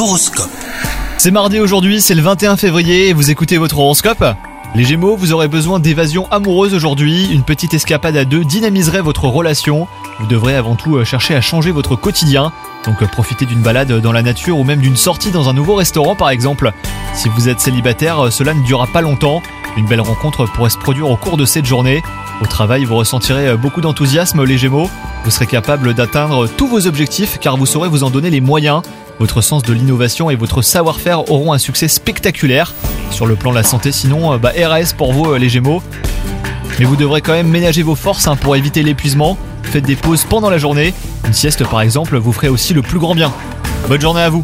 L'horoscope. C'est mardi aujourd'hui, c'est le 21 février et vous écoutez votre horoscope Les Gémeaux, vous aurez besoin d'évasion amoureuse aujourd'hui. Une petite escapade à deux dynamiserait votre relation. Vous devrez avant tout euh, chercher à changer votre quotidien. Donc euh, profitez d'une balade dans la nature ou même d'une sortie dans un nouveau restaurant par exemple. Si vous êtes célibataire, euh, cela ne durera pas longtemps. Une belle rencontre pourrait se produire au cours de cette journée. Au travail, vous ressentirez beaucoup d'enthousiasme les Gémeaux. Vous serez capable d'atteindre tous vos objectifs car vous saurez vous en donner les moyens. Votre sens de l'innovation et votre savoir-faire auront un succès spectaculaire. Sur le plan de la santé, sinon, euh, bah, RAS pour vous, euh, les Gémeaux. Mais vous devrez quand même ménager vos forces hein, pour éviter l'épuisement. Faites des pauses pendant la journée. Une sieste, par exemple, vous ferait aussi le plus grand bien. Bonne journée à vous